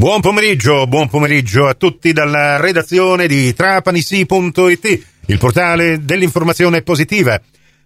Buon pomeriggio, buon pomeriggio a tutti dalla redazione di trapanisi.it, il portale dell'informazione positiva.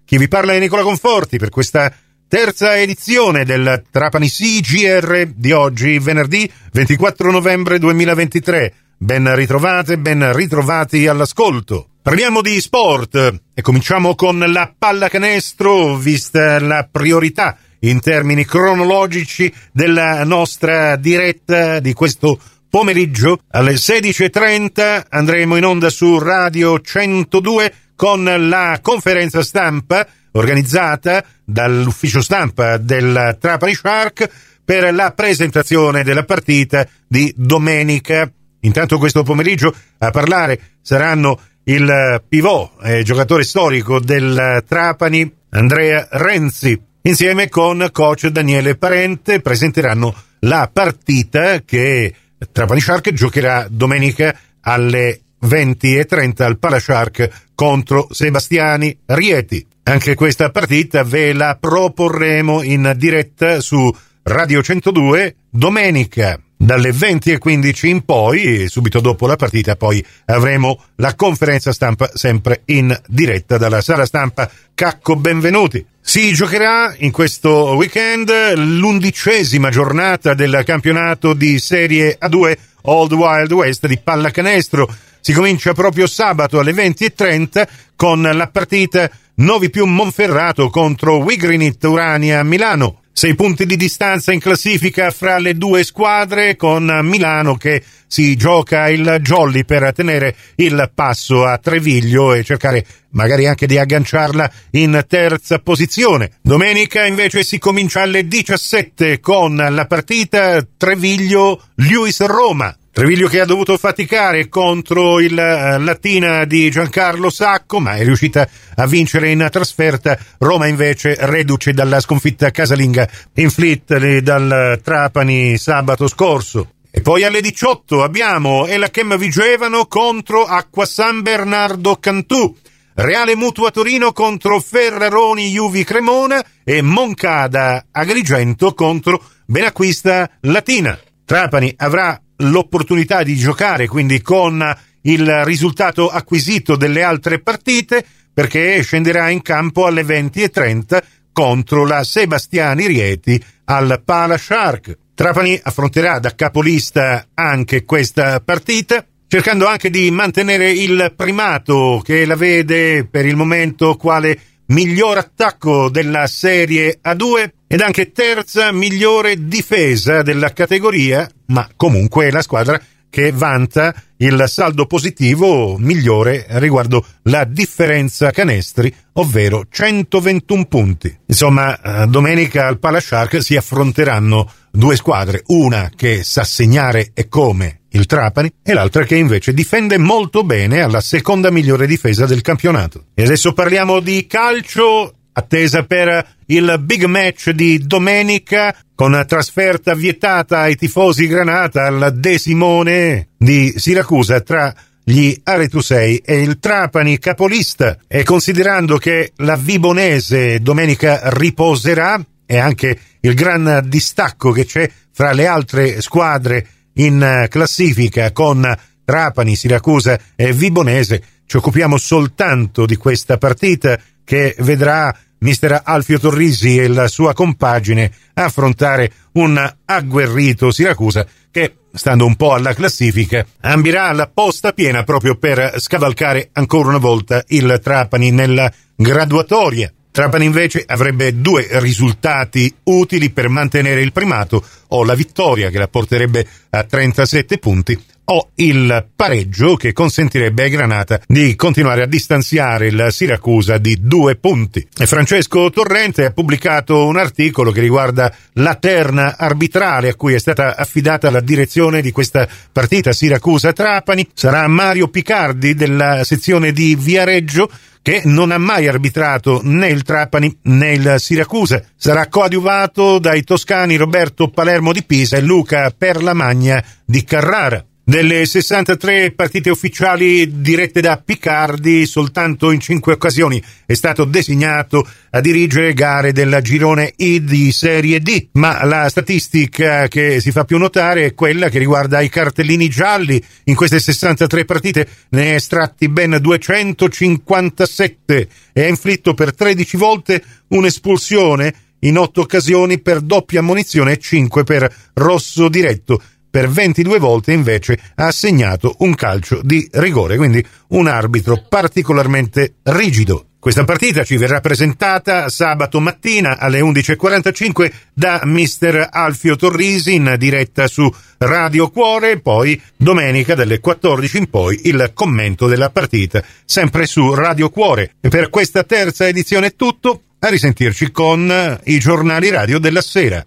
Chi vi parla è Nicola Conforti per questa terza edizione del Trapani CGR di oggi, venerdì 24 novembre 2023. Ben ritrovate, ben ritrovati all'ascolto. Parliamo di sport e cominciamo con la pallacanestro, vista la priorità in termini cronologici della nostra diretta di questo pomeriggio. Alle 16.30 andremo in onda su Radio 102 con la conferenza stampa organizzata dall'ufficio stampa del Trapani Shark per la presentazione della partita di domenica. Intanto questo pomeriggio a parlare saranno il pivot, eh, giocatore storico del Trapani, Andrea Renzi, insieme con coach Daniele Parente presenteranno la partita che Trapani Shark giocherà domenica alle 20.30 al Palashark contro Sebastiani Rieti. Anche questa partita ve la proporremo in diretta su Radio 102 domenica dalle 20.15 in poi e subito dopo la partita poi avremo la conferenza stampa sempre in diretta dalla sala stampa Cacco Benvenuti. Si giocherà in questo weekend l'undicesima giornata del campionato di Serie A2 Old Wild West di pallacanestro. Si comincia proprio sabato alle 20.30 con la partita Novi più Monferrato contro Wigrinit Urania Milano. Sei punti di distanza in classifica fra le due squadre con Milano che si gioca il jolly per tenere il passo a Treviglio e cercare magari anche di agganciarla in terza posizione. Domenica invece si comincia alle 17 con la partita Treviglio-Lewis-Roma. Treviglio che ha dovuto faticare contro il uh, Latina di Giancarlo Sacco, ma è riuscita a vincere in trasferta. Roma invece reduce dalla sconfitta casalinga inflitta dal Trapani sabato scorso. E poi alle 18 abbiamo Elachem Vigevano contro Acqua San Bernardo Cantù. Reale Mutua Torino contro Ferraroni Juvi Cremona e Moncada Agrigento contro Benacquista Latina. Trapani avrà l'opportunità di giocare quindi con il risultato acquisito delle altre partite perché scenderà in campo alle 20.30 contro la Sebastiani Rieti al Pala Shark. Trapani affronterà da capolista anche questa partita, cercando anche di mantenere il primato che la vede per il momento quale miglior attacco della Serie A2 ed anche terza migliore difesa della categoria, ma comunque è la squadra che vanta il saldo positivo migliore riguardo la differenza canestri, ovvero 121 punti. Insomma, eh, domenica al Palashark si affronteranno due squadre, una che sa segnare e come il Trapani, e l'altra che invece difende molto bene alla seconda migliore difesa del campionato. E adesso parliamo di calcio attesa per il big match di domenica con trasferta vietata ai tifosi Granata al De Simone di Siracusa tra gli Aretusei e il Trapani capolista e considerando che la Vibonese domenica riposerà e anche il gran distacco che c'è fra le altre squadre in classifica con Trapani, Siracusa e Vibonese ci occupiamo soltanto di questa partita che vedrà mister Alfio Torrisi e la sua compagine affrontare un agguerrito Siracusa che, stando un po' alla classifica, ambirà alla posta piena proprio per scavalcare ancora una volta il Trapani nella graduatoria. Trapani invece avrebbe due risultati utili per mantenere il primato, o la vittoria che la porterebbe a 37 punti, o il pareggio che consentirebbe ai Granata di continuare a distanziare il Siracusa di due punti. Francesco Torrente ha pubblicato un articolo che riguarda la terna arbitrale a cui è stata affidata la direzione di questa partita Siracusa-Trapani. Sarà Mario Picardi della sezione di Viareggio che non ha mai arbitrato né il Trapani né il Siracusa. Sarà coadiuvato dai toscani Roberto Palermo di Pisa e Luca Perlamagna di Carrara. Delle 63 partite ufficiali dirette da Picardi, soltanto in cinque occasioni è stato designato a dirigere gare del girone I di Serie D, ma la statistica che si fa più notare è quella che riguarda i cartellini gialli. In queste 63 partite ne è estratti ben 257 e ha inflitto per 13 volte un'espulsione in otto occasioni per doppia ammonizione e 5 per rosso diretto per 22 volte invece ha assegnato un calcio di rigore, quindi un arbitro particolarmente rigido. Questa partita ci verrà presentata sabato mattina alle 11.45 da Mr. Alfio Torrisi in diretta su Radio Cuore, poi domenica dalle 14 in poi il commento della partita, sempre su Radio Cuore. E per questa terza edizione è tutto, a risentirci con i giornali radio della sera.